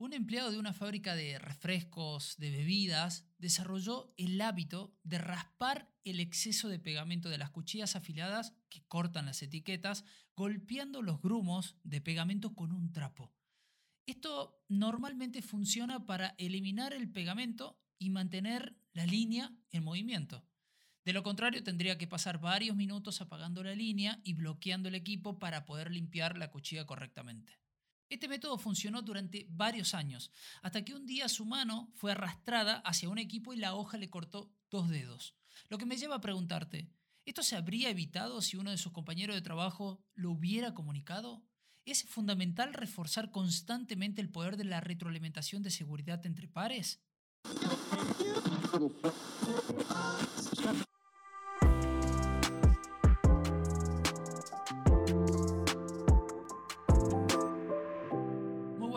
Un empleado de una fábrica de refrescos, de bebidas, desarrolló el hábito de raspar el exceso de pegamento de las cuchillas afiladas que cortan las etiquetas, golpeando los grumos de pegamento con un trapo. Esto normalmente funciona para eliminar el pegamento y mantener la línea en movimiento. De lo contrario, tendría que pasar varios minutos apagando la línea y bloqueando el equipo para poder limpiar la cuchilla correctamente. Este método funcionó durante varios años, hasta que un día su mano fue arrastrada hacia un equipo y la hoja le cortó dos dedos. Lo que me lleva a preguntarte, ¿esto se habría evitado si uno de sus compañeros de trabajo lo hubiera comunicado? ¿Es fundamental reforzar constantemente el poder de la retroalimentación de seguridad entre pares?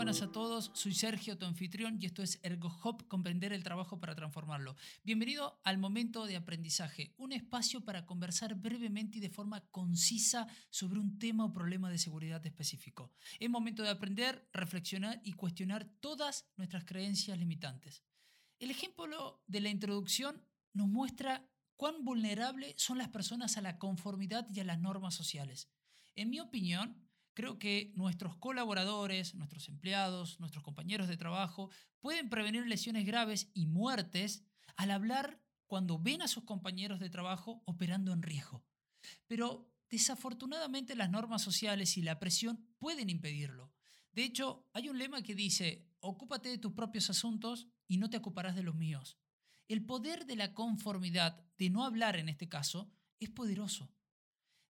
A todos, soy Sergio, tu anfitrión, y esto es ErgoHop, comprender el trabajo para transformarlo. Bienvenido al momento de aprendizaje, un espacio para conversar brevemente y de forma concisa sobre un tema o problema de seguridad específico. Es momento de aprender, reflexionar y cuestionar todas nuestras creencias limitantes. El ejemplo de la introducción nos muestra cuán vulnerables son las personas a la conformidad y a las normas sociales. En mi opinión, Creo que nuestros colaboradores, nuestros empleados, nuestros compañeros de trabajo pueden prevenir lesiones graves y muertes al hablar cuando ven a sus compañeros de trabajo operando en riesgo. Pero desafortunadamente las normas sociales y la presión pueden impedirlo. De hecho, hay un lema que dice, ocúpate de tus propios asuntos y no te ocuparás de los míos. El poder de la conformidad, de no hablar en este caso, es poderoso.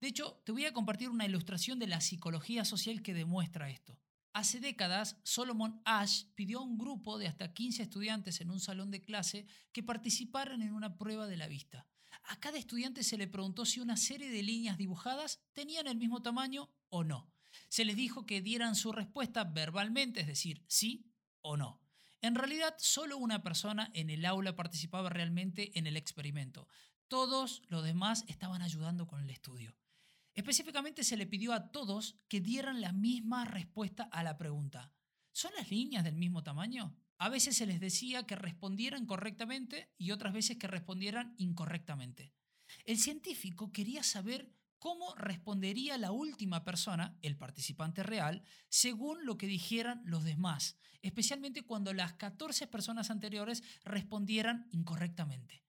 De hecho, te voy a compartir una ilustración de la psicología social que demuestra esto. Hace décadas, Solomon Ash pidió a un grupo de hasta 15 estudiantes en un salón de clase que participaran en una prueba de la vista. A cada estudiante se le preguntó si una serie de líneas dibujadas tenían el mismo tamaño o no. Se les dijo que dieran su respuesta verbalmente, es decir, sí o no. En realidad, solo una persona en el aula participaba realmente en el experimento. Todos los demás estaban ayudando con el estudio. Específicamente se le pidió a todos que dieran la misma respuesta a la pregunta. ¿Son las líneas del mismo tamaño? A veces se les decía que respondieran correctamente y otras veces que respondieran incorrectamente. El científico quería saber cómo respondería la última persona, el participante real, según lo que dijeran los demás, especialmente cuando las 14 personas anteriores respondieran incorrectamente.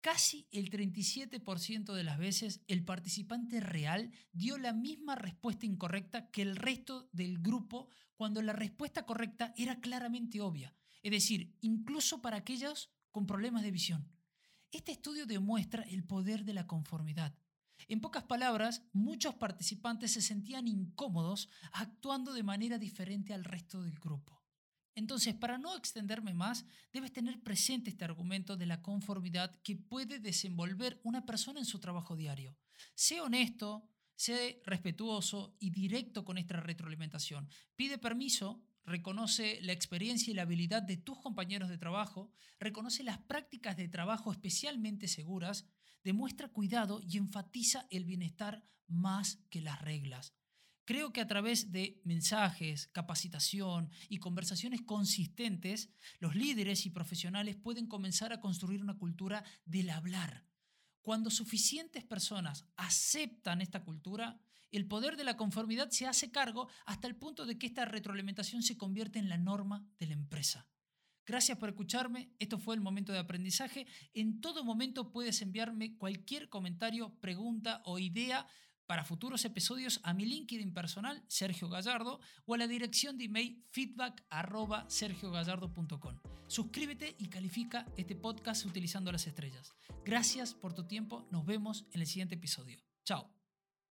Casi el 37% de las veces el participante real dio la misma respuesta incorrecta que el resto del grupo cuando la respuesta correcta era claramente obvia, es decir, incluso para aquellos con problemas de visión. Este estudio demuestra el poder de la conformidad. En pocas palabras, muchos participantes se sentían incómodos actuando de manera diferente al resto del grupo. Entonces, para no extenderme más, debes tener presente este argumento de la conformidad que puede desenvolver una persona en su trabajo diario. Sé honesto, sé respetuoso y directo con esta retroalimentación. Pide permiso, reconoce la experiencia y la habilidad de tus compañeros de trabajo, reconoce las prácticas de trabajo especialmente seguras, demuestra cuidado y enfatiza el bienestar más que las reglas. Creo que a través de mensajes, capacitación y conversaciones consistentes, los líderes y profesionales pueden comenzar a construir una cultura del hablar. Cuando suficientes personas aceptan esta cultura, el poder de la conformidad se hace cargo hasta el punto de que esta retroalimentación se convierte en la norma de la empresa. Gracias por escucharme, esto fue el momento de aprendizaje. En todo momento puedes enviarme cualquier comentario, pregunta o idea para futuros episodios a mi LinkedIn personal, Sergio Gallardo, o a la dirección de email feedback Suscríbete y califica este podcast utilizando las estrellas. Gracias por tu tiempo, nos vemos en el siguiente episodio. Chao.